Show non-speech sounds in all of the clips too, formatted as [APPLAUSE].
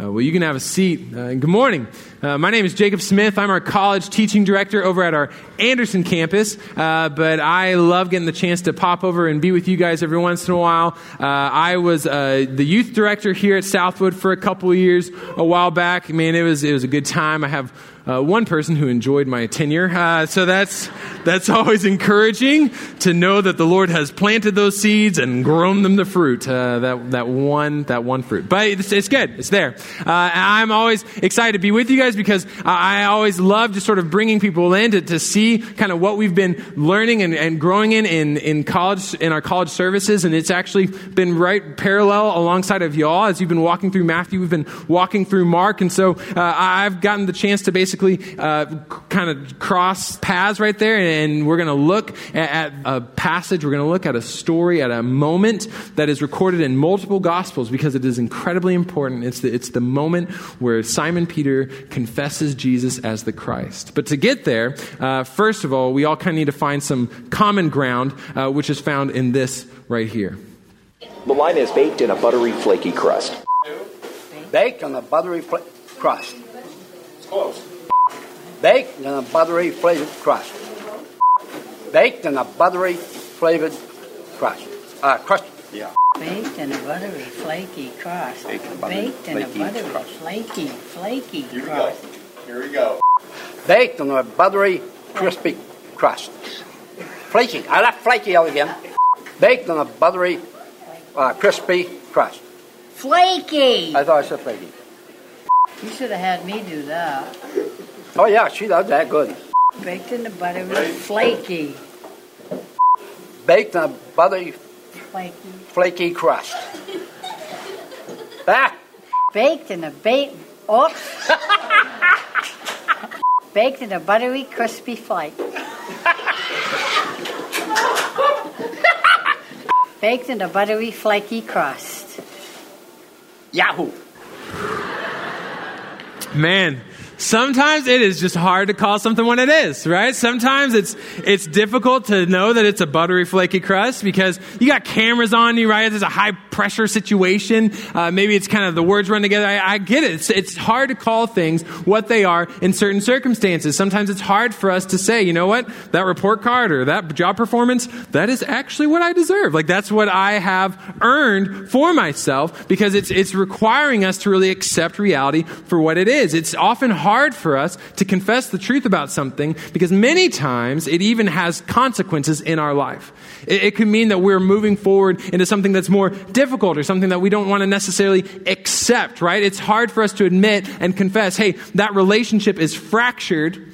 Uh, well, you can have a seat. Uh, good morning. Uh, my name is Jacob Smith. I'm our college teaching director over at our Anderson campus. Uh, but I love getting the chance to pop over and be with you guys every once in a while. Uh, I was uh, the youth director here at Southwood for a couple years a while back. Man, it was it was a good time. I have uh, one person who enjoyed my tenure. Uh, so that's, that's always encouraging to know that the Lord has planted those seeds and grown them to fruit. Uh, that, that, one, that one fruit. But it's, it's good. It's there. Uh, I'm always excited to be with you guys because I always love just sort of bringing people in to, to see kind of what we've been learning and, and growing in, in in college, in our college services. And it's actually been right parallel alongside of y'all as you've been walking through Matthew. We've been walking through Mark. And so uh, I've gotten the chance to basically basically uh, kind of cross paths right there, and we're going to look at, at a passage, we're going to look at a story, at a moment that is recorded in multiple Gospels because it is incredibly important. It's the, it's the moment where Simon Peter confesses Jesus as the Christ. But to get there, uh, first of all, we all kind of need to find some common ground, uh, which is found in this right here. The line is baked in a buttery, flaky crust. Baked on a buttery fl- crust. It's close baked in a buttery flavored crust. Baked in a buttery flavored crust. Uh, crust. Yeah. Baked in a buttery flaky crust. Baked in a buttery, Baked in flaky, a buttery crust. flaky, flaky Here we crust. Go. Here we go. Baked in a buttery crispy crust. Flaky. I left flaky out again. Baked in a buttery uh, crispy crust. Flaky. I thought I said flaky. You should have had me do that. Oh yeah, she does that good. Baked in the butter with flaky. Baked in a buttery flaky, flaky crust. ah. Baked in a bake. Oops. [LAUGHS] Baked in a buttery crispy flake. [LAUGHS] Baked in a buttery flaky crust. Yahoo! Man, Sometimes it is just hard to call something what it is, right? Sometimes it's, it's difficult to know that it's a buttery flaky crust because you got cameras on you, right? There's a high pressure situation. Uh, maybe it's kind of the words run together. I, I get it. It's, it's hard to call things what they are in certain circumstances. Sometimes it's hard for us to say, you know what? That report card or that job performance, that is actually what I deserve. Like that's what I have earned for myself because it's, it's requiring us to really accept reality for what it is. It's often hard hard for us to confess the truth about something because many times it even has consequences in our life. It, it could mean that we're moving forward into something that's more difficult or something that we don't want to necessarily accept, right? It's hard for us to admit and confess, hey, that relationship is fractured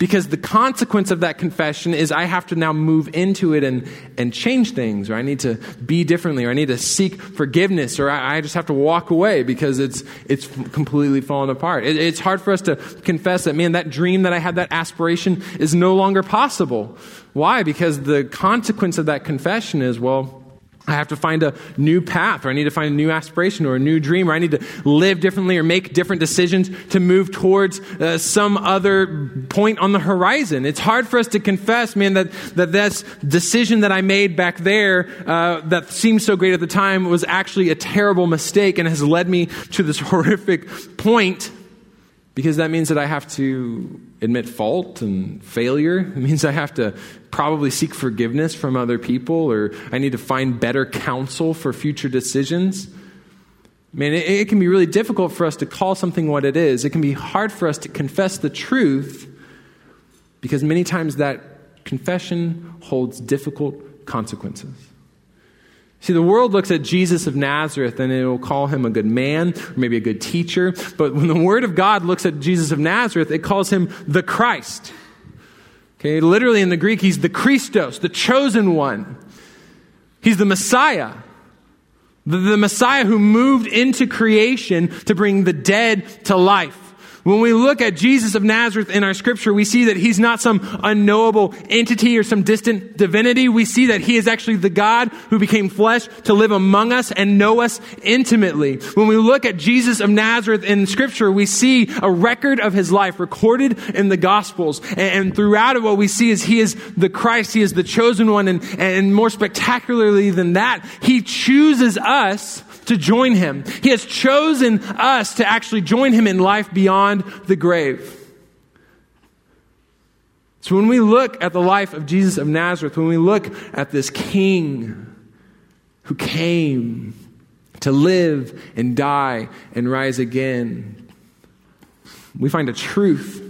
because the consequence of that confession is I have to now move into it and, and change things, or I need to be differently, or I need to seek forgiveness, or I, I just have to walk away because it's, it's completely fallen apart. It, it's hard for us to confess that, man, that dream that I had, that aspiration is no longer possible. Why? Because the consequence of that confession is, well, I have to find a new path, or I need to find a new aspiration, or a new dream, or I need to live differently, or make different decisions to move towards uh, some other point on the horizon. It's hard for us to confess, man, that, that this decision that I made back there uh, that seemed so great at the time was actually a terrible mistake and has led me to this [LAUGHS] horrific point because that means that I have to admit fault and failure. It means I have to probably seek forgiveness from other people, or I need to find better counsel for future decisions. I mean, it, it, can be really difficult for us to call something what it is. It can be hard for us to confess the truth because many times that confession holds difficult consequences. See, the world looks at Jesus of Nazareth and it will call him a good man, or maybe a good teacher. But when the Word of God looks at Jesus of Nazareth, it calls him the Christ. Okay, literally in the Greek, he's the Christos, the chosen one. He's the Messiah. The, the Messiah who moved into creation to bring the dead to life When we look at Jesus of Nazareth in our scripture, we see that he's not some unknowable entity or some distant divinity. We see that he is actually the God who became flesh to live among us and know us intimately. When we look at Jesus of Nazareth in scripture, we see a record of his life recorded in the gospels. And, throughout it, what we see is he is the Christ. He is the chosen one. And, and more spectacularly than that, he chooses us to join him. He has chosen us to actually join him in life beyond the grave. So when we look at the life of Jesus of Nazareth, when we look at this king who came to live and die and rise again, we find a truth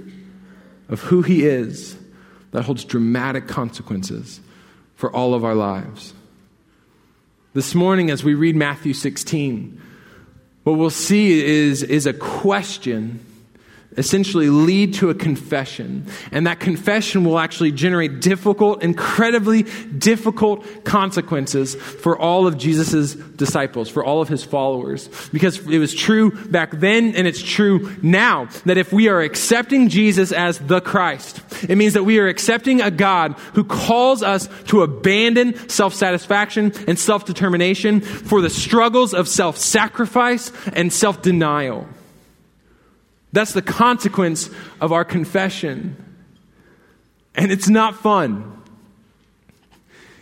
of who he is that holds dramatic consequences for all of our lives. This morning, as we read Matthew 16, what we'll see is, is a question essentially lead to a confession. And that confession will actually generate difficult, incredibly difficult consequences for all of Jesus' disciples, for all of his followers. Because it was true back then and it's true now that if we are accepting Jesus as the Christ, it means that we are accepting a God who calls us to abandon self satisfaction and self determination for the struggles of self sacrifice and self denial. That's the consequence of our confession. And it's not fun.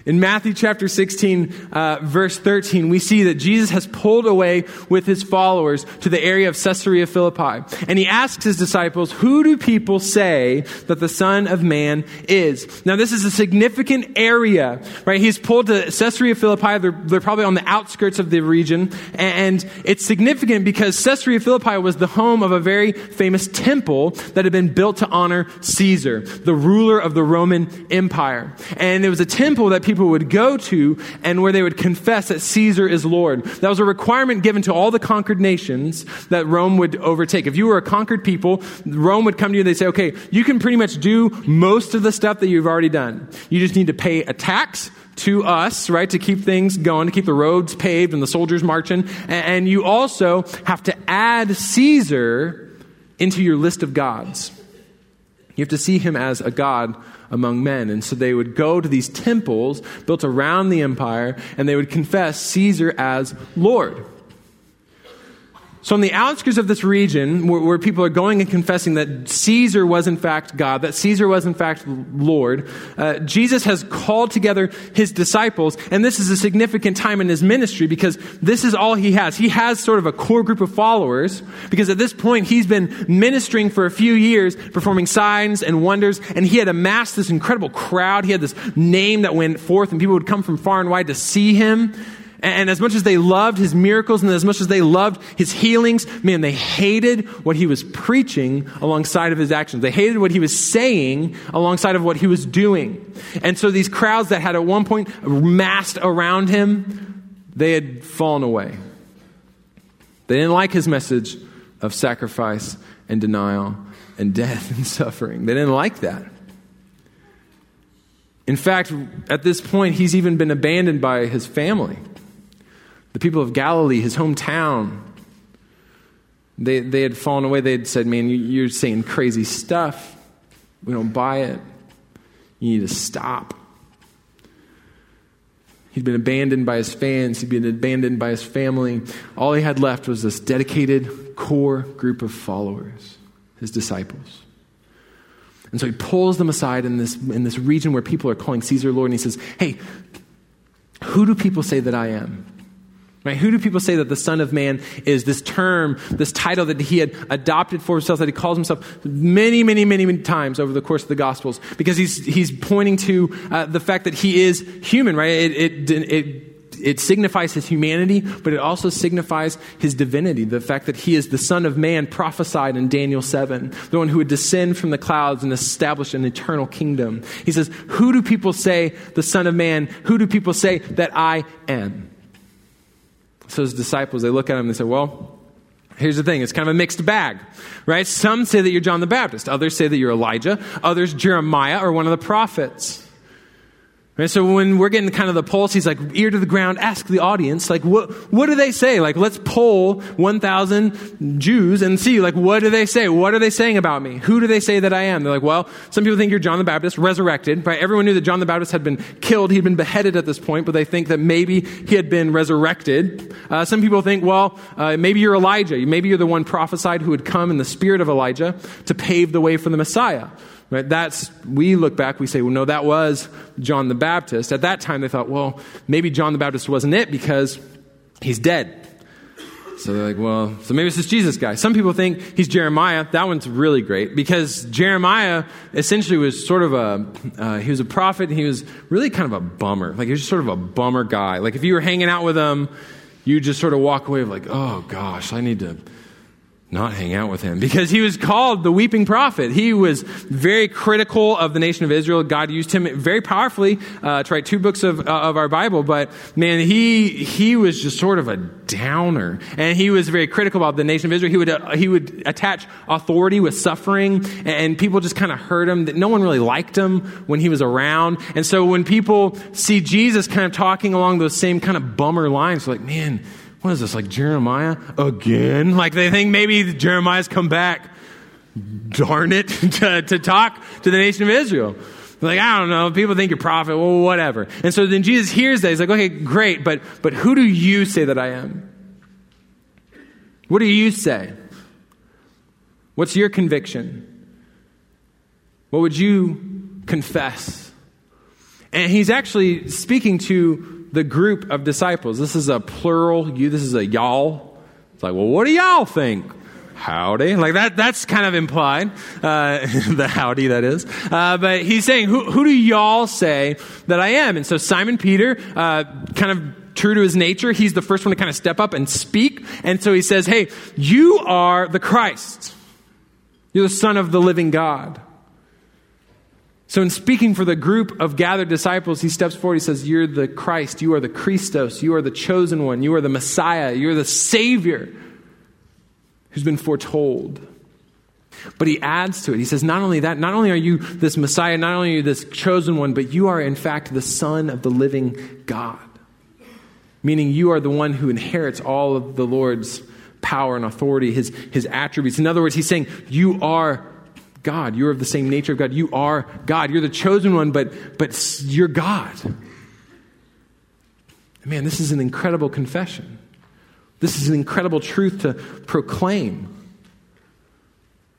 In Matthew chapter 16, uh, verse 13, we see that Jesus has pulled away with his followers to the area of Caesarea Philippi. And he asks his disciples, Who do people say that the Son of Man is? Now, this is a significant area, right? He's pulled to Caesarea Philippi. They're, they're probably on the outskirts of the region. And it's significant because Caesarea Philippi was the home of a very famous temple that had been built to honor Caesar, the ruler of the Roman Empire. And it was a temple that people people would go to and where they would confess that Caesar is Lord. That was a requirement given to all the conquered nations that Rome would overtake. If you were a conquered people, Rome would come to you and they'd say, okay, you can pretty much do most of the stuff that you've already done. You just need to pay a tax to us, right, to keep things going, to keep the roads paved and the soldiers marching. And you also have to add Caesar into your list of gods. You have to see him as a God among men. And so they would go to these temples built around the empire and they would confess Caesar as Lord. So, on the outskirts of this region, where, where, people are going and confessing that Caesar was in fact God, that Caesar was in fact Lord, uh, Jesus has called together his disciples, and this is a significant time in his ministry because this is all he has. He has sort of a core group of followers because at this point he's been ministering for a few years, performing signs and wonders, and he had amassed this incredible crowd. He had this name that went forth, and people would come from far and wide to see him. And as much as they loved his miracles and as much as they loved his healings, man, they hated what he was preaching alongside of his actions. They hated what he was saying alongside of what he was doing. And so these crowds that had at one point massed around him, they had fallen away. They didn't like his message of sacrifice and denial and death [LAUGHS] and suffering. They didn't like that. In fact, at this point, he's even been abandoned by his family. The people of Galilee, his hometown, they, they had fallen away. They had said, Man, you're saying crazy stuff. We don't buy it. You need to stop. He'd been abandoned by his fans, he'd been abandoned by his family. All he had left was this dedicated core group of followers, his disciples. And so he pulls them aside in this, in this region where people are calling Caesar Lord, and he says, Hey, who do people say that I am? Right? Who do people say that the Son of Man is? This term, this title that he had adopted for himself, that he calls himself many, many, many, many times over the course of the Gospels, because he's, he's pointing to uh, the fact that he is human, right? It, it, it, it signifies his humanity, but it also signifies his divinity. The fact that he is the Son of Man prophesied in Daniel 7, the one who would descend from the clouds and establish an eternal kingdom. He says, Who do people say the Son of Man? Who do people say that I am? So his disciples, they look at him and they say, Well, here's the thing it's kind of a mixed bag, right? Some say that you're John the Baptist, others say that you're Elijah, others Jeremiah or one of the prophets. And so when we're getting kind of the pulse, he's like, ear to the ground, ask the audience, like, what, what do they say? Like, let's poll 1,000 Jews and see, like, what do they say? What are they saying about me? Who do they say that I am? They're like, well, some people think you're John the Baptist, resurrected, right? Everyone knew that John the Baptist had been killed. He'd been beheaded at this point, but they think that maybe he had been resurrected. Uh, some people think, well, uh, maybe you're Elijah. Maybe you're the one prophesied who would come in the spirit of Elijah to pave the way for the Messiah. Right? That's, we look back, we say, well, no, that was John the Baptist. At that time, they thought, well, maybe John the Baptist wasn't it because he's dead. So they're like, well, so maybe it's this Jesus guy. Some people think he's Jeremiah. That one's really great because Jeremiah essentially was sort of a, uh, he was a prophet and he was really kind of a bummer. Like he was just sort of a bummer guy. Like if you were hanging out with him, you just sort of walk away like, oh gosh, I need to not hang out with him because he was called the weeping prophet. He was very critical of the nation of Israel. God used him very powerfully uh, to write two books of, uh, of our Bible, but man, he, he was just sort of a downer. And he was very critical about the nation of Israel. He would, uh, he would attach authority with suffering, and people just kind of heard him. That No one really liked him when he was around. And so when people see Jesus kind of talking along those same kind of bummer lines, like, man, what is this, like Jeremiah again? Like they think maybe Jeremiah's come back, darn it, [LAUGHS] to, to talk to the nation of Israel. Like, I don't know, people think you're prophet, well, whatever. And so then Jesus hears that. He's like, okay, great, but, but who do you say that I am? What do you say? What's your conviction? What would you confess? And he's actually speaking to the group of disciples. This is a plural, you, this is a y'all. It's like, well, what do y'all think? Howdy. Like that, that's kind of implied, uh, [LAUGHS] the howdy that is. Uh, but he's saying, who, who do y'all say that I am? And so Simon Peter, uh, kind of true to his nature, he's the first one to kind of step up and speak. And so he says, hey, you are the Christ. You're the son of the living God. So, in speaking for the group of gathered disciples, he steps forward. He says, You're the Christ. You are the Christos. You are the chosen one. You are the Messiah. You're the Savior who's been foretold. But he adds to it. He says, Not only that, not only are you this Messiah, not only are you this chosen one, but you are, in fact, the Son of the living God. Meaning, you are the one who inherits all of the Lord's power and authority, his, his attributes. In other words, he's saying, You are God. You're of the same nature of God. You are God. You're the chosen one, but, but you're God. Man, this is an incredible confession. This is an incredible truth to proclaim.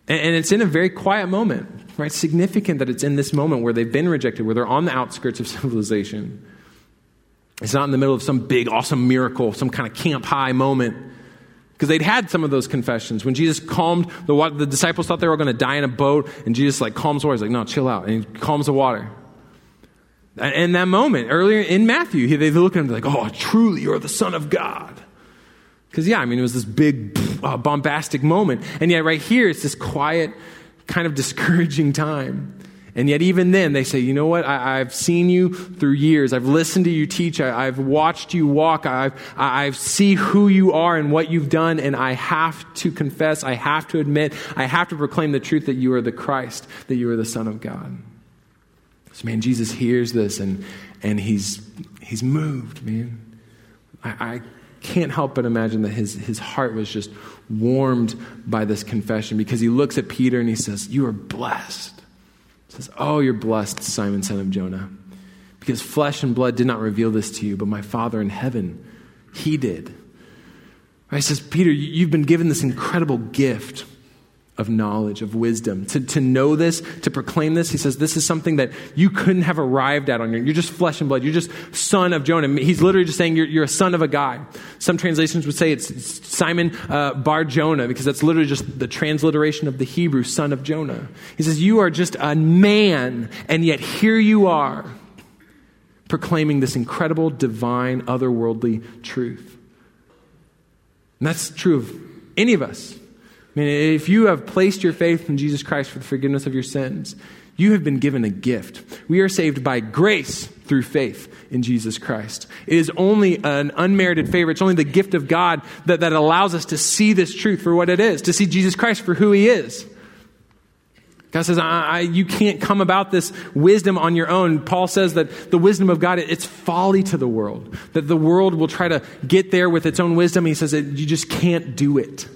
And, and it's in a very quiet moment, right? Significant that it's in this moment where they've been rejected, where they're on the outskirts of [LAUGHS] civilization. It's not in the middle of some big, awesome miracle, some kind of camp high moment because they'd had some of those confessions. When Jesus calmed the water, the disciples thought they were going to die in a boat, and Jesus like calms the water. He's like, no, chill out. And he calms the water. And in that moment, earlier in Matthew, they look at him like, oh, truly, you're the Son of God. Because, yeah, I mean, it was this big, uh, bombastic moment. And yet, right here, it's this quiet, kind of discouraging time. And yet, even then, they say, you know what? I, have seen you through years. I've listened to you teach. I, have watched you walk. I've, I see who you are and what you've done. And I have to confess, I have to admit, I have to proclaim the truth that you are the Christ, that you are the Son of God. So, man, Jesus hears this and, and he's, he's moved, man. I, I can't help but imagine that his, his heart was just warmed by this confession because he looks at Peter and he says, You are blessed says, Oh, you're blessed, Simon, son of Jonah, because flesh and blood did not reveal this to you, but my Father in heaven, he did. Right? He says, Peter, you've been given this incredible gift of knowledge, of wisdom. To, to know this, to proclaim this, he says, this is something that you couldn't have arrived at on your You're just flesh and blood. You're just son of Jonah. He's literally just saying you're, you're a son of a guy. Some translations would say it's, Simon uh, Bar Jonah, because that's literally just the transliteration of the Hebrew son of Jonah. He says, You are just a man, and yet here you are proclaiming this incredible, divine, otherworldly truth. And that's true of any of us. I mean, if you have placed your faith in Jesus Christ for the forgiveness of your sins, you have been given a gift. We are saved by grace through faith in Jesus Christ. It is only an unmerited favor. It's only the gift of God that, that allows us to see this truth for what it is, to see Jesus Christ for who he is. God says, I, I, you can't come about this wisdom on your own. Paul says that the wisdom of God, it's folly to the world, that the world will try to get there with its own wisdom. He says that you just can't do it.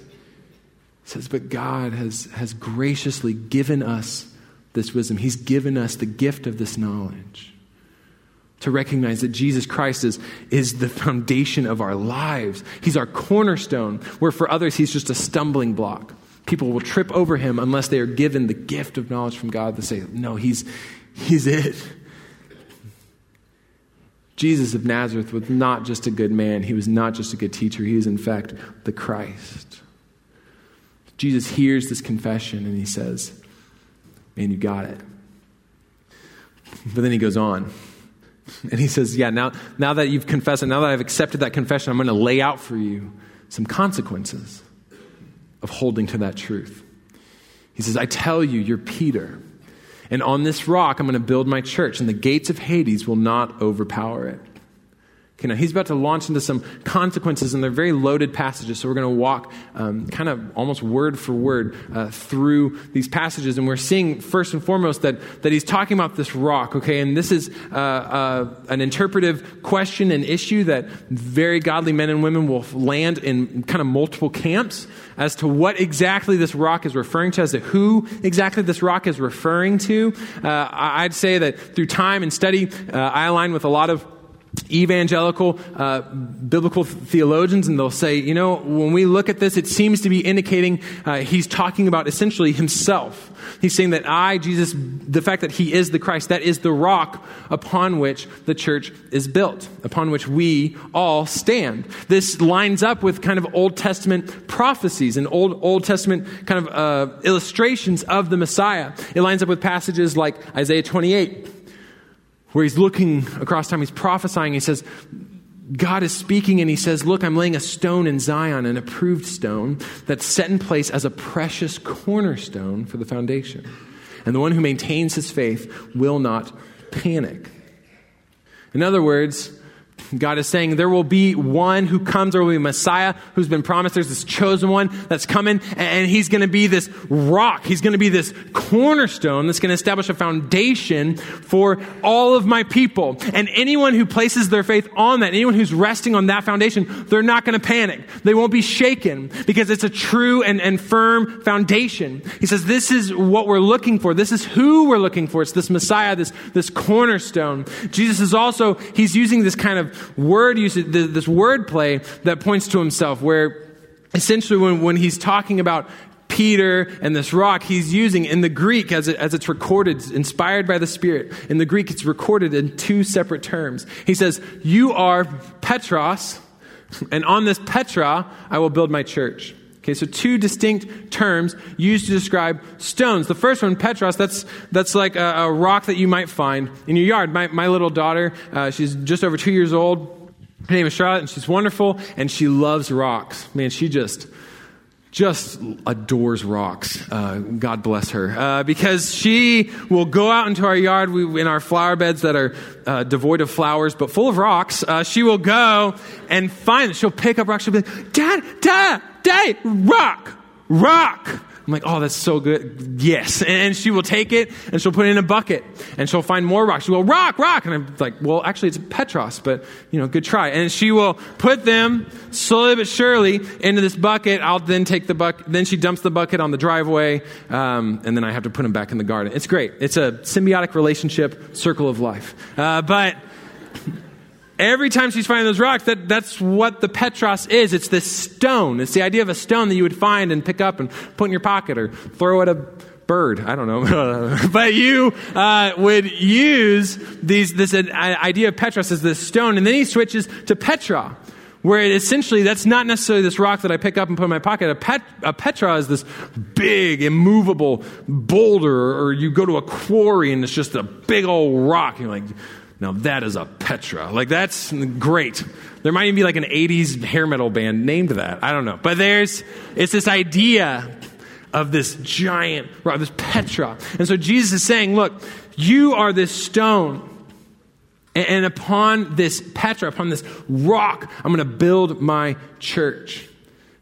Says, but God has, has graciously given us this wisdom. He's given us the gift of this knowledge to recognize that Jesus Christ is, is the foundation of our lives. He's our cornerstone, where for others, he's just a stumbling block. People will trip over him unless they are given the gift of knowledge from God to say, no, he's, he's it. Jesus of Nazareth was not just a good man, he was not just a good teacher, he is, in fact, the Christ. Jesus hears this confession and he says, Man, you got it. But then he goes on. [LAUGHS] And he says, Yeah, now, now that you've confessed and now that I've accepted that confession, I'm going to lay out for you some consequences of holding to that truth. He says, I tell you, you're Peter. And on this rock, I'm going to build my church, and the gates of Hades will not overpower it. Okay, now he's about to launch into some consequences, and they're very loaded passages. So we're going to walk um, kind of almost word for word uh, through these passages, and we're seeing first and foremost that that he's talking about this rock. Okay, and this is uh, uh, an interpretive question and issue that very godly men and women will land in kind of multiple camps as to what exactly this rock is referring to, as to who exactly this rock is referring to. Uh, I'd say that through time and study, uh, I align with a lot of evangelical uh, biblical theologians, and they'll say, you know, when we look at this, it seems to be indicating uh, he's talking about essentially himself. He's saying that I, Jesus, the fact that he is the Christ, that is the rock upon which the church is built, upon which we all stand. This lines up with kind of Old Testament prophecies and Old, Old Testament kind of uh, illustrations of the Messiah. It lines up with passages like Isaiah 28 where he's looking across time, he's prophesying. He says, God is speaking and he says, Look, I'm laying a stone in Zion, an approved stone that's set in place as a precious cornerstone for the foundation. And the one who maintains his faith will not panic. In other words, God is saying there will be one who comes, there will be a Messiah who's been promised. There's this chosen one that's coming, and he's going to be this rock. He's going to be this cornerstone that's going to establish a foundation for all of my people. And anyone who places their faith on that, anyone who's resting on that foundation, they're not going to panic. They won't be shaken because it's a true and, and firm foundation. He says, This is what we're looking for. This is who we're looking for. It's this Messiah, this, this cornerstone. Jesus is also, he's using this kind of word usage, this word play that points to himself, where essentially when, when he's talking about Peter and this rock, he's using in the Greek, as, it, as it's recorded, inspired by the Spirit, in the Greek, it's recorded in two separate terms. He says, You are Petros, and on this Petra I will build my church. Okay, so two distinct terms used to describe stones. The first one, Petros, that's, that's like a, a rock that you might find in your yard. My, my little daughter, uh, she's just over two years old. Her name is Charlotte, and she's wonderful, and she loves rocks. Man, she just just adores rocks. Uh, God bless her. Uh, because she will go out into our yard we, in our flower beds that are uh, devoid of flowers but full of rocks. Uh, she will go and find, she'll pick up rocks. She'll be like, Dad, Dad, day, rock, rock. I'm like, oh, that's so good. Yes. And she will take it and she'll put it in a bucket and she'll find more rocks. She will rock, rock. And I'm like, well, actually, it's Petros, but, you know, good try. And she will put them slowly but surely into this bucket. I'll then take the bucket. Then she dumps the bucket on the driveway. Um, and then I have to put them back in the garden. It's great. It's a symbiotic relationship, circle of life. Uh, but Every time she's finding those rocks, that, that's what the Petros is. It's this stone. It's the idea of a stone that you would find and pick up and put in your pocket or throw at a bird. I don't know. [LAUGHS] but you uh, would use these, this idea of Petros as this stone. And then he switches to Petra, where essentially that's not necessarily this rock that I pick up and put in my pocket. A, pet, a Petra is this big, immovable boulder, or you go to a quarry and it's just a big old rock. You're like, now that is a Petra. Like that's great. There might even be like an 80s hair metal band named that. I don't know. But there's, it's this idea of this giant rock, this Petra. And so Jesus is saying, look, you are this stone. And upon this Petra, upon this rock, I'm going to build my church.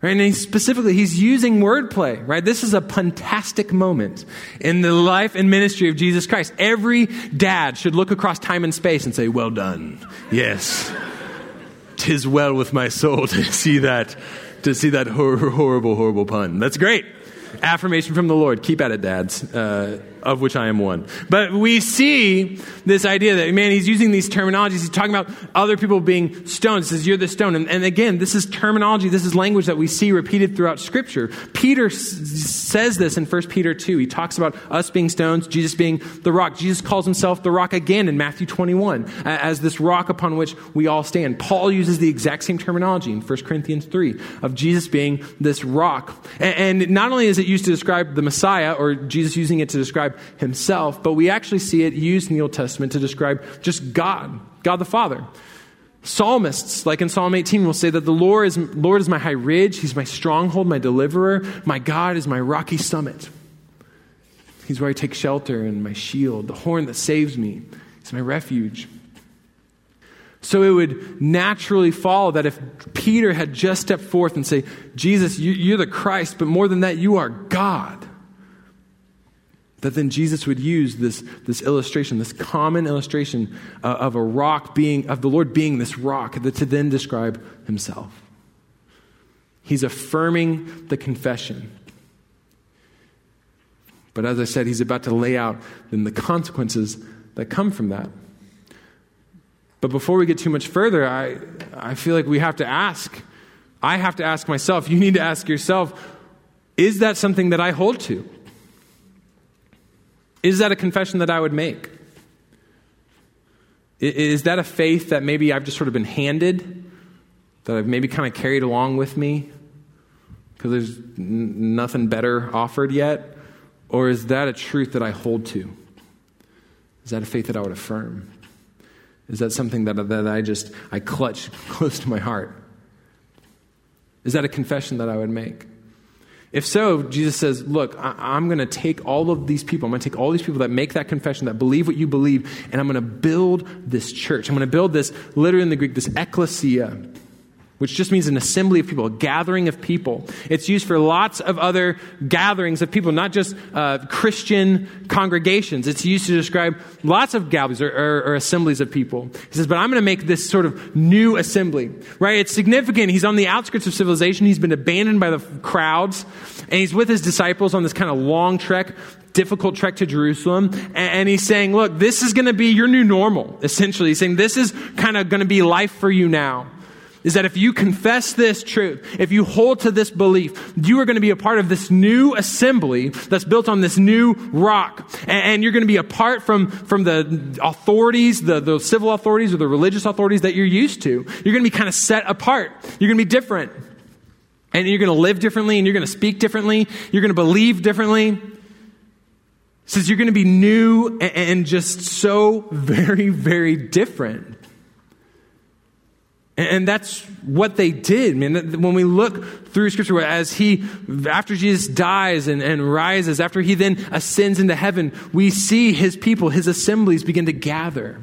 Right? And he specifically, he's using wordplay, right? This is a fantastic moment in the life and ministry of Jesus Christ. Every dad should look across time and space and say, Well done. Yes. Tis well with my soul [LAUGHS] to see that, to see that hor- horrible, horrible pun. That's great. Affirmation from the Lord. Keep at it, dads. Uh, of which I am one. But we see this idea that, man, he's using these terminologies. He's talking about other people being stones. He says, You're the stone. And, and again, this is terminology, this is language that we see repeated throughout Scripture. Peter s- says this in 1 Peter 2. He talks about us being stones, Jesus being the rock. Jesus calls himself the rock again in Matthew 21 as this rock upon which we all stand. Paul uses the exact same terminology in 1 Corinthians 3 of Jesus being this rock. And, and not only is it used to describe the Messiah or Jesus using it to describe describe himself, but we actually see it used in the Old Testament to describe just God, God the Father. Psalmists, like in Psalm 18, will say that the Lord is, Lord is my high ridge, He's my stronghold, my deliverer, my God is my rocky summit. He's where I take shelter and my shield, the horn that saves me. He's my refuge. So it would naturally follow that if Peter had just stepped forth and say, Jesus, you're the Christ, but more than that, you are God that then Jesus would use this, this illustration, this common illustration uh, of a rock being, of the Lord being this rock, that to then describe himself. He's affirming the confession. But as I said, he's about to lay out then the consequences that come from that. But before we get too much further, I, I feel like we have to ask. I have to ask myself, you need to ask yourself, is that something that I hold to? Is that a confession that I would make? Is that a faith that maybe I've just sort of been handed, that I've maybe kind of carried along with me because there's n- nothing better offered yet? Or is that a truth that I hold to? Is that a faith that I would affirm? Is that something that, that I just I clutch [LAUGHS] close to my heart? Is that a confession that I would make? If so, Jesus says, Look, I- am going to take all of these people, I'm going to take all these people that make that confession, that believe what you believe, and I'm going to build this church. I'm going to build this, literally in the Greek, this ecclesia which just means an assembly of people, a gathering of people. It's used for lots of other gatherings of people, not just uh, Christian congregations. It's used to describe lots of gatherings or, or, or assemblies of people. He says, but I'm going to make this sort of new assembly, right? It's significant. He's on the outskirts of civilization. He's been abandoned by the crowds, and he's with his disciples on this kind of long trek difficult trek to Jerusalem. And he's saying, look, this is going to be your new normal, essentially. He's saying, this is kind of going to be life for you now is that if you confess this truth, if you hold to this belief, you are going to be a part of this new assembly that's built on this new rock. And, you're going to be apart from, from the authorities, the, the civil authorities or the religious authorities that you're used to. You're going to be kind of set apart. You're going to be different. And you're going to live differently and you're going to speak differently. You're going to believe differently. Says you're going to be new and just so [LAUGHS] very, very different. And that's what they did. Man, when we look through scripture, as he, after Jesus dies and, and rises, after he then ascends into heaven, we see his people, his assemblies begin to gather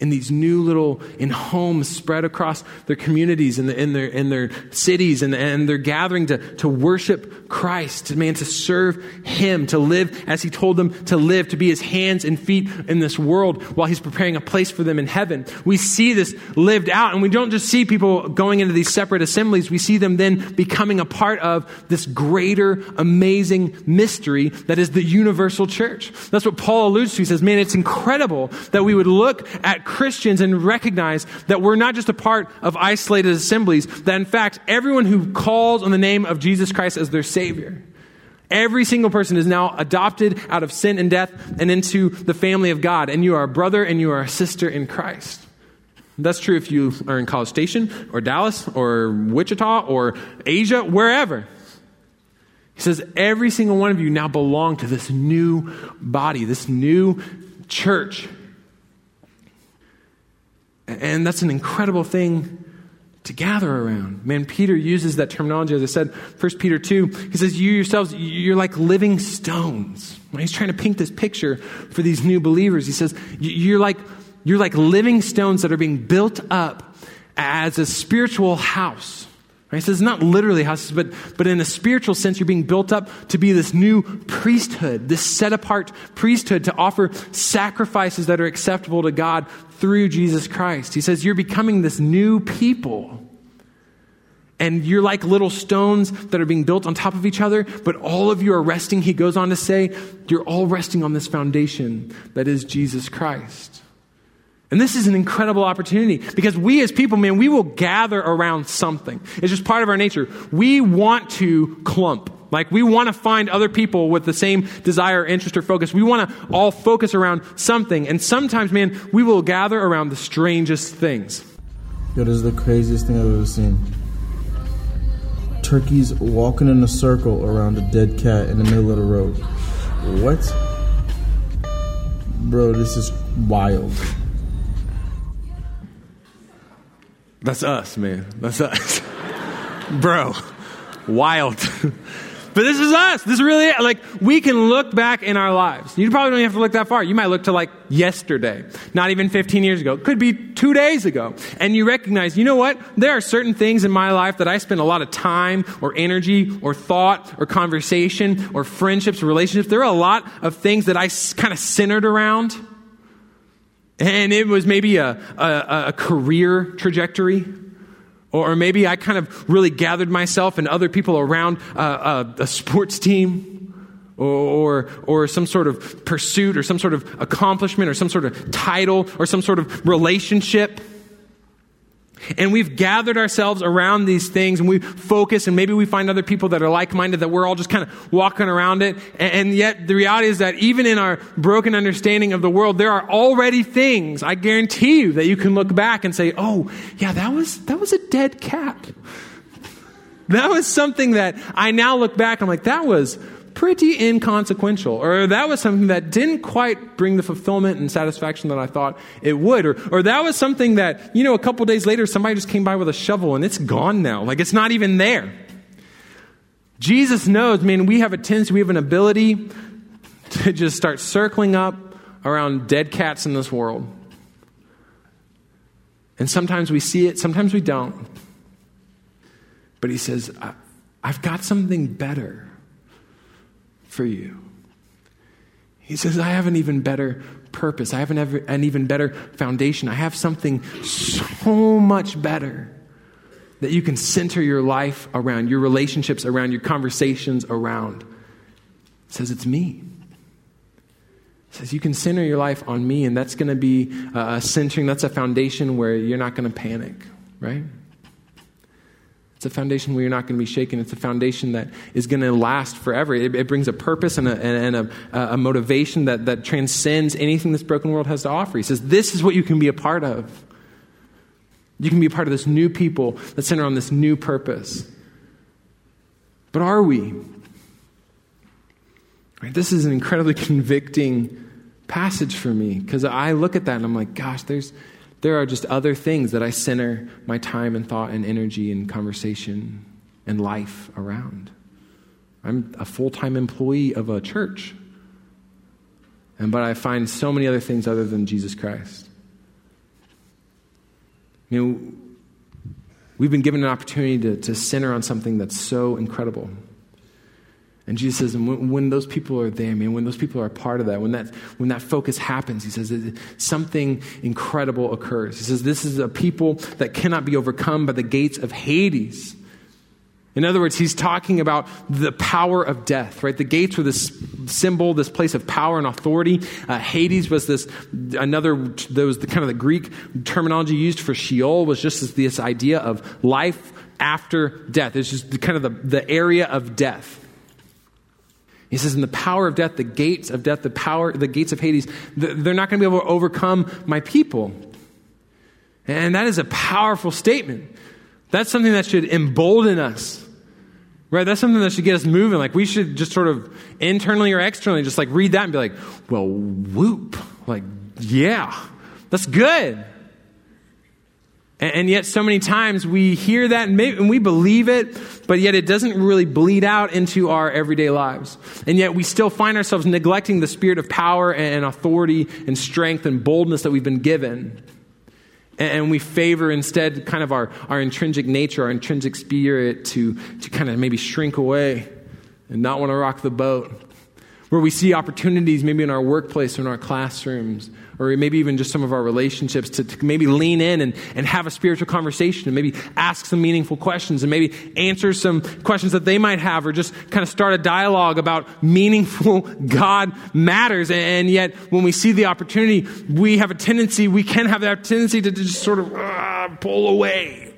in these new little in homes spread across their communities and the, in, their, in their cities and, and they're gathering to, to worship christ man to serve him to live as he told them to live to be his hands and feet in this world while he's preparing a place for them in heaven. We see this lived out and we don't just see people going into these separate assemblies. We see them then becoming a part of this greater amazing mystery that is the universal church. That's what paul alludes to. He says man it's incredible that we would look at Christians and recognize that we're not just a part of isolated assemblies, that in fact, everyone who calls on the name of Jesus Christ as their Savior, every single person is now adopted out of sin and death and into the family of God. And you are a brother and you are a sister in Christ. That's true if you are in College Station or Dallas or Wichita or Asia, wherever. He says, every single one of you now belong to this new body, this new church. And that's an incredible thing to gather around. Man, Peter uses that terminology, as I said, 1 Peter 2. He says, You yourselves, you're like living stones. He's trying to paint this picture for these new believers, he says, You're like, you're like living stones that are being built up as a spiritual house Right? He says not literally houses, but, but in a spiritual sense, you're being built up to be this new priesthood, this set apart priesthood to offer sacrifices that are acceptable to God through Jesus Christ. He says you're becoming this new people. And you're like little stones that are being built on top of each other, but all of you are resting, he goes on to say, you're all resting on this foundation that is Jesus Christ. And this is an incredible opportunity because we as people, man, we will gather around something. It's just part of our nature. We want to clump. Like we want to find other people with the same desire, interest, or focus. We want to all focus around something. And sometimes, man, we will gather around the strangest things. Yo, this is the craziest thing I've ever seen. Turkeys walking in a circle around a dead cat in the middle of the road. What? Bro, this is wild. That's us, man. That's us. [LAUGHS] Bro, wild. [LAUGHS] but this is us. This is really, like, we can look back in our lives. You probably don't have to look that far. You might look to, like, yesterday, not even 15 years ago. Could be two days ago. And you recognize, you know what? There are certain things in my life that I spend a lot of time or energy or thought or conversation or friendships or relationships. There are a lot of things that I kind of centered around and it was maybe a, a, a career trajectory. Or maybe I kind of really gathered myself and other people around a, a, a sports team. Or, or some sort of pursuit, or some sort of accomplishment, or some sort of title, or some sort of relationship. And we've gathered ourselves around these things and we focus, and maybe we find other people that are like minded that we're all just kind of walking around it. And, yet, the reality is that even in our broken understanding of the world, there are already things, I guarantee you, that you can look back and say, oh, yeah, that was, that was a dead cat. [LAUGHS] That was something that I now look back, I'm like, that was pretty inconsequential, or that was something that didn't quite bring the fulfillment and satisfaction that I thought it would, or, or that was something that, you know, a couple days later somebody just came by with a shovel and it's gone now. Like it's not even there. Jesus knows, man, we have a tendency, we have an ability to just start circling up around dead cats in this world. And sometimes we see it, sometimes we don't. But he says, I've got something better for you. He says, I have an even better purpose. I have an, ever, an even better foundation. I have something so much better that you can center your life around, your relationships around, your conversations around. He says, It's me. He says, You can center your life on me, and that's going to be a centering, that's a foundation where you're not going to panic, right? It's a foundation where you're not going to be shaken. It's a foundation that is going to last forever. It, it brings a purpose and, a, and a, a, motivation that, that transcends anything this broken world has to offer. He says, This is what you can be a part of. You can be a part of this new people that center on this new purpose. But are we? Right, this is an incredibly [LAUGHS] convicting passage for me because I look at that and I'm like, gosh, there's there are just other things that I center my time and thought and energy and conversation and life around. I'm a full time employee of a church. And, but I find so many other things other than Jesus Christ. You know, we've been given an opportunity to, to center on something that's so incredible. And Jesus says, and when, when, those people are there, man, when those people are part of that, when that, when that focus happens, he says, something incredible occurs. He says, this is a people that cannot be overcome by the gates of Hades. In other words, he's talking about the power of death, right? The gates were this symbol, this place of power and authority. Uh, Hades was this another, there was the kind of the Greek terminology used for Sheol was just this, this idea of life after death. It's just the, kind of the, the area of death. He says, in the power of death, the gates of death, the power, the gates of Hades, they're not going to be able to overcome my people. And that is a powerful statement. That's something that should embolden us. Right? That's something that should get us moving. Like we should just sort of internally or externally just like read that and be like, well, whoop. Like, yeah, that's good. And, yet, so many times we hear that and, maybe, and we believe it, but yet it doesn't really bleed out into our everyday lives. And yet, we still find ourselves neglecting the spirit of power and authority and strength and boldness that we've been given. And we favor instead kind of our, our intrinsic nature, our intrinsic spirit to, to kind of maybe shrink away and not want to rock the boat. Where we see opportunities maybe in our workplace or in our classrooms, or maybe even just some of our relationships to, to maybe lean in and, and have a spiritual conversation and maybe ask some meaningful questions and maybe answer some questions that they might have or just kind of start a dialogue about meaningful [LAUGHS] God matters. And yet, when we see the opportunity, we have a tendency, we can have that tendency to just sort of uh, pull away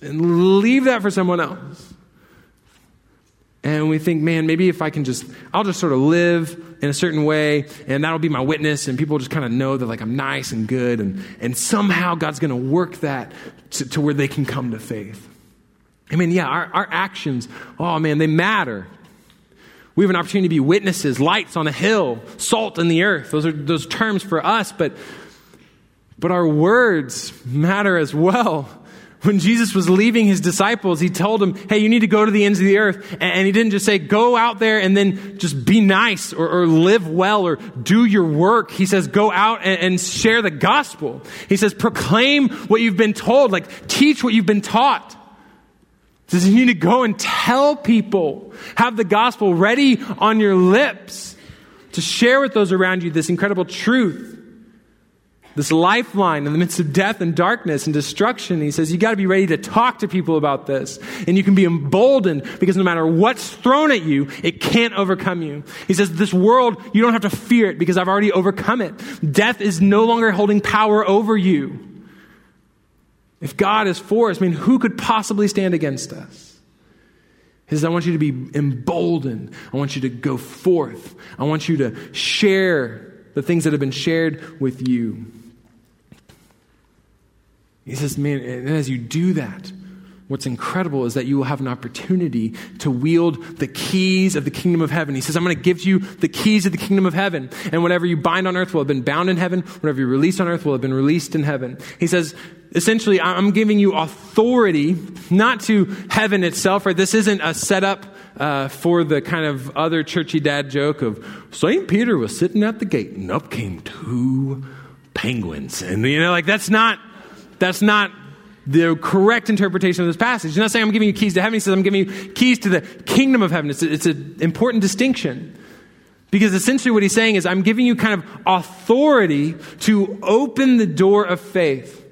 and leave that for someone else. And we think, man, maybe if I can just, I'll just sort of live in a certain way, and that'll be my witness, and people just kind of know that like I'm nice and good, and, and somehow God's going to work that to, to, where they can come to faith. I mean, yeah, our, our actions, oh man, they matter. We have an opportunity to be witnesses, lights on a hill, salt in the earth. Those are those terms for us, but but our words matter as well. When Jesus was leaving his disciples, he told them, Hey, you need to go to the ends of the earth. And he didn't just say, Go out there and then just be nice or, or live well or do your work. He says, Go out and, and share the gospel. He says, Proclaim what you've been told, like teach what you've been taught. He says, You need to go and tell people, have the gospel ready on your lips to share with those around you this incredible truth this lifeline in the midst of death and darkness and destruction. He says, you got to be ready to talk to people about this. And you can be emboldened because no matter what's thrown at you, it can't overcome you. He says, this world, you don't have to fear it because I've already overcome it. Death is no longer holding power over you. If God is for us, I mean, who could possibly stand against us? He says, I want you to be emboldened. I want you to go forth. I want you to share the things that have been shared with you. He says, man, and as you do that, what's incredible is that you will have an opportunity to wield the keys of the kingdom of heaven. He says, I'm going to give you the keys of the kingdom of heaven. And whatever you bind on earth will have been bound in heaven. Whatever you release on earth will have been released in heaven. He says, essentially, I'm giving you authority, not to heaven itself, right? This isn't a setup uh, for the kind of other churchy dad joke of St. Peter was sitting at the gate and up came two penguins. And, you know, like that's not that's not the correct interpretation of this passage. He's not saying I'm giving you keys to heaven. He says I'm giving you keys to the kingdom of heaven. It's, a, it's an important distinction. Because essentially what he's saying is I'm giving you kind of authority to open the door of faith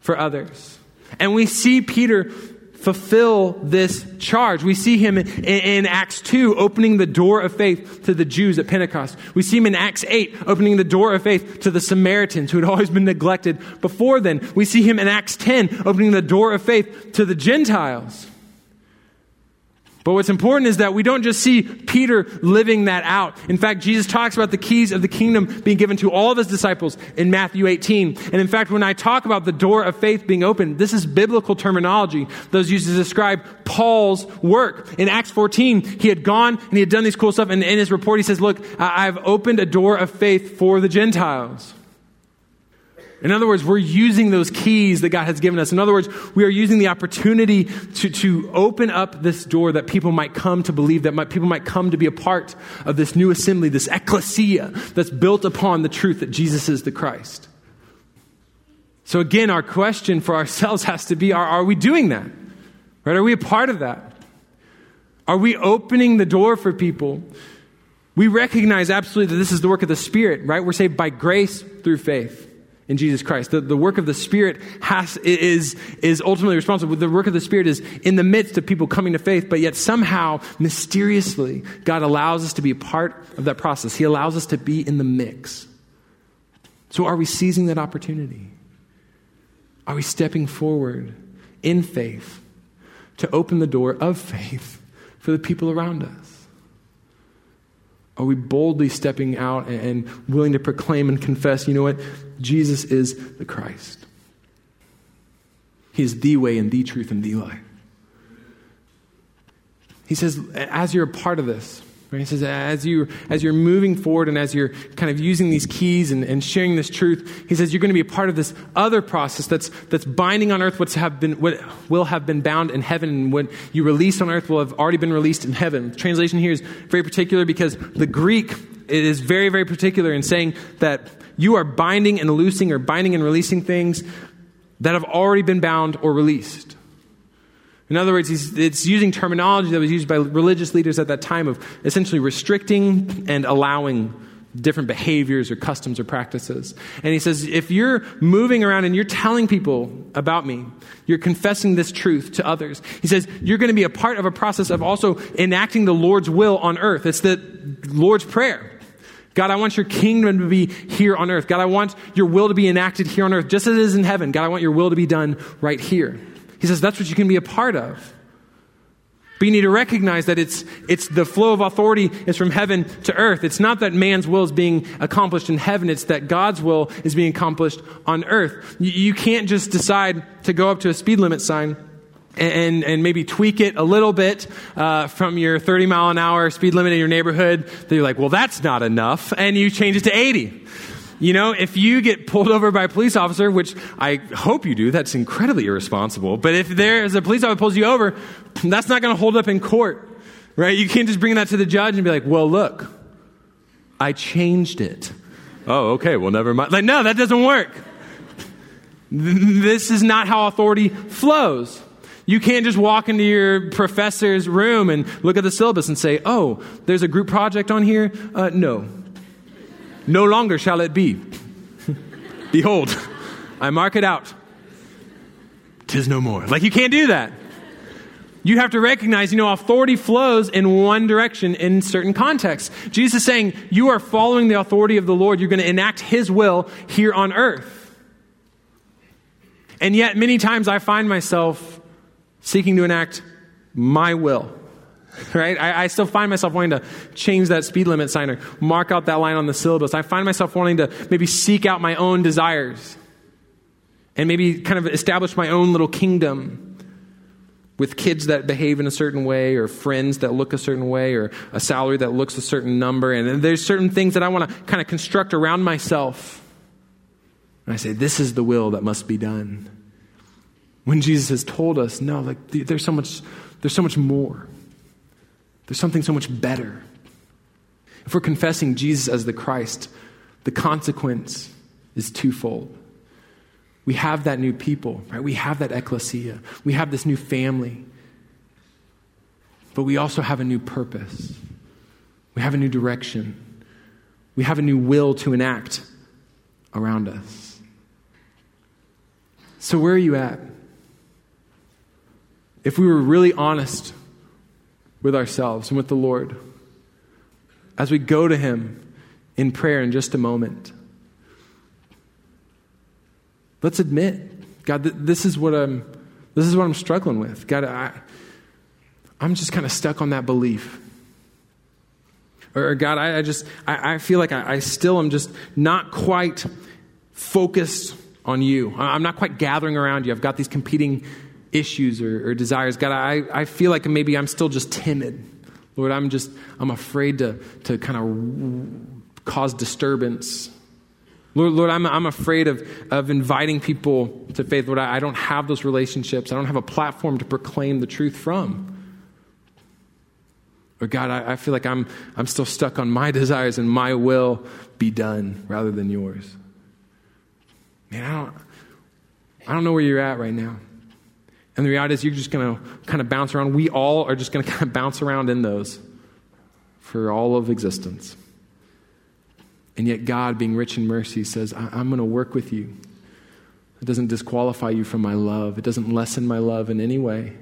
for others. And we see Peter fulfill this charge. We see him in, in, Acts 2 opening the door of faith to the Jews at Pentecost. We see him in Acts 8 opening the door of faith to the Samaritans who had [LAUGHS] always been neglected before then. We see him in Acts 10 opening the door of faith to the Gentiles. But what's important is that we don't just see Peter living that out. In fact, Jesus talks about the keys of the kingdom being given to all of his disciples in Matthew 18. And in fact, when I talk about the door of faith being opened, this is biblical terminology those used to describe Paul's work. In Acts 14, he had gone and he had done these cool stuff. And in his report, he says, Look, I've opened a door of faith for the Gentiles. In other words, we're using those keys that God has given us. In other words, we are using the opportunity to, to open up this door that people might come to believe, that might, people might come to be a part of this new assembly, this ecclesia that's built upon the truth that Jesus is the Christ. So again, our question for ourselves has to be, are, are we doing that? Right? Are we a part of that? Are we opening the door for people? We recognize absolutely that this is the work of the Spirit, right? We're saved by grace through faith in Jesus Christ. The, the work of the Spirit has, is, is ultimately responsible. The work of the Spirit is in the midst of people coming to faith, but yet somehow, mysteriously, God allows us to be a part of that process. He allows us to be in the mix. So, are we seizing that opportunity? Are we stepping forward in faith to open the door of faith for the people around us? Are we boldly stepping out and willing to proclaim and confess, you know what? Jesus is the Christ. He is the way and the truth and the life. He says, as you're a part of this, Right? He says, as, you, as you're moving forward and as you're kind of using these keys and, and sharing this truth, he says you're going to be a part of this other process that's, that's binding on earth what's have been, what will have been bound in heaven, and what you release on earth will have already been released in heaven. The translation here is very particular because the Greek it is very, very particular in saying that you are binding and loosing or binding and releasing things that have already been bound or released. In other words, it's using terminology that was used by religious leaders at that time of essentially restricting and allowing different behaviors or customs or practices. And he says, if you're moving around and you're telling people about me, you're confessing this truth to others. He says, you're going to be a part of a process of also enacting the Lord's will on earth. It's the Lord's Prayer. God, I want your kingdom to be here on earth. God, I want your will to be enacted here on earth, just as it is in heaven. God, I want your will to be done right here. He says that's what you can be a part of. But you need to recognize that it's, it's the flow of authority is from heaven to earth. It's not that man's will is being accomplished in heaven, it's that God's will is being accomplished on earth. You, you can't just decide to go up to a speed limit sign and, and maybe tweak it a little bit uh, from your 30 mile an hour speed limit in your neighborhood. That you're like, well, that's not enough. And you change it to 80. You know, if you get pulled over by a police officer, which I hope you do, that's incredibly irresponsible. But if there's a police officer pulls you over, that's not going to hold up in court, right? You can't just bring that to the judge and be like, well, look, I changed it. Oh, okay, well, never mind. Like, no, that doesn't work. This is not how authority flows. You can't just walk into your professor's room and look at the syllabus and say, oh, there's a group project on here? Uh, no. No longer shall it be. [LAUGHS] Behold, I mark it out. Tis no more. Like, you can't do that. You have to recognize, you know, authority flows in one direction in certain contexts. Jesus is saying, you are following the authority of the Lord. You're going to enact His will here on earth. And yet, many times I find myself seeking to enact my will. Right? I, I, still find myself wanting to change that speed limit sign or mark out that line on the syllabus. I find myself wanting to maybe seek out my own desires and maybe kind of establish my own little kingdom with kids that behave in a certain way or friends that look a certain way or a salary that looks a certain number. And there's certain things that I want to kind of construct around myself. And I say, this is the will that must be done. When Jesus has told us, no, like there's so much, there's so much more. There's something so much better. If we're confessing Jesus as the Christ, the consequence is twofold. We have that new people, right? We have that ecclesia. We have this new family. But we also have a new purpose. We have a new direction. We have a new will to enact around us. So, where are you at? If we were really honest with ourselves and with the Lord as we go to Him in prayer in just a moment, let's admit, God, this is what I'm, this is what I'm struggling with. God, I, I'm just kind of stuck on that belief. Or, God, I, I just, I, I, feel like I, I still am just not quite focused on you. I'm not quite gathering around you. I've got these competing issues or, or desires. God, I, I feel like maybe I'm still just timid. Lord, I'm just, I'm afraid to, to kind of cause disturbance. Lord, Lord I'm, I'm afraid of, of inviting people to faith. Lord, I, I don't have those relationships. I don't have a platform to proclaim the truth from. Or God, I, I feel like I'm, I'm still stuck on my [LAUGHS] desires and my will be done rather than yours. Man, I don't, I don't know where you're at right now. And the reality is, you're just going to kind of bounce around. We all are just going [LAUGHS] to kind of bounce around in those for all of existence. And yet, God, being rich in mercy, says, I'm going to work with you. It doesn't disqualify you from my love, it doesn't lessen my love in any way.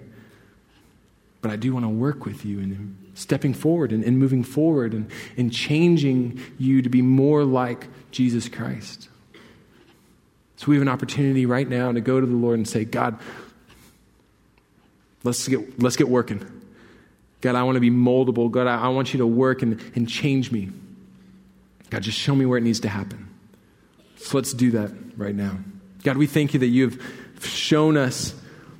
But I do want to work with you in stepping forward and, and moving forward and, and changing you to be more like Jesus Christ. So we have an opportunity right now to go to the Lord and say, God, Let's get, let's get working. God, I want to be moldable. God, I, I want you to work and, and change me. God, just show me where it needs to happen. So let's do that right now. God, we thank you that you've shown us,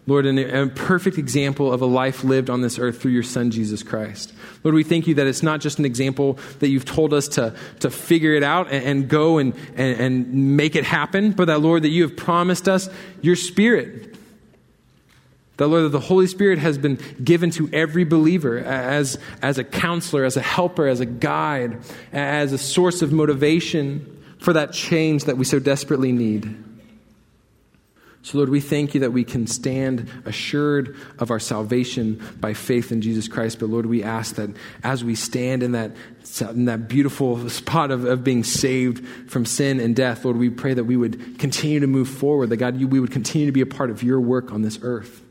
Lord, an, a perfect example of a life lived on this earth through your Son, Jesus Christ. Lord, we thank you that it's not just an example that you've told us to, to figure it out and, and go and, and, and make it happen, but that, Lord, that you have promised us your Spirit that, Lord, that the Holy Spirit has been given to every believer as, as a counselor, as a helper, as a guide, as a source of motivation for that change that we so desperately need. So, Lord, we thank you that we can stand assured of our salvation by faith in Jesus Christ. But, Lord, we ask that as we stand in that, in that beautiful spot of, of being saved from sin and death, Lord, we pray that we would continue to move forward, that, God, you, we would continue to be a part of your work on this earth.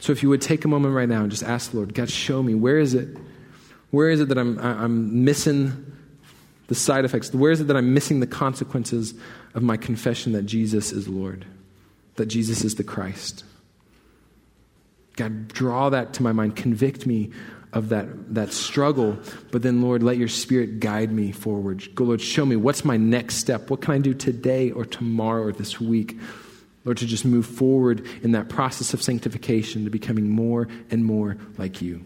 So, if you would take a moment right now and just ask the Lord, God, show me, where is it? Where is it that I'm, I'm missing the side effects? Where is it that I'm missing the consequences of my confession that Jesus is Lord? that Jesus is the Christ. God, draw that to my mind. Convict me of that, that struggle. But then, Lord, let your spirit guide me forward. Go, Lord, show me what's my next step. What can I do today or tomorrow or this week? Lord, to just move forward in that process of sanctification to becoming more and more like you.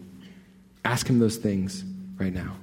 Ask Him those things right now.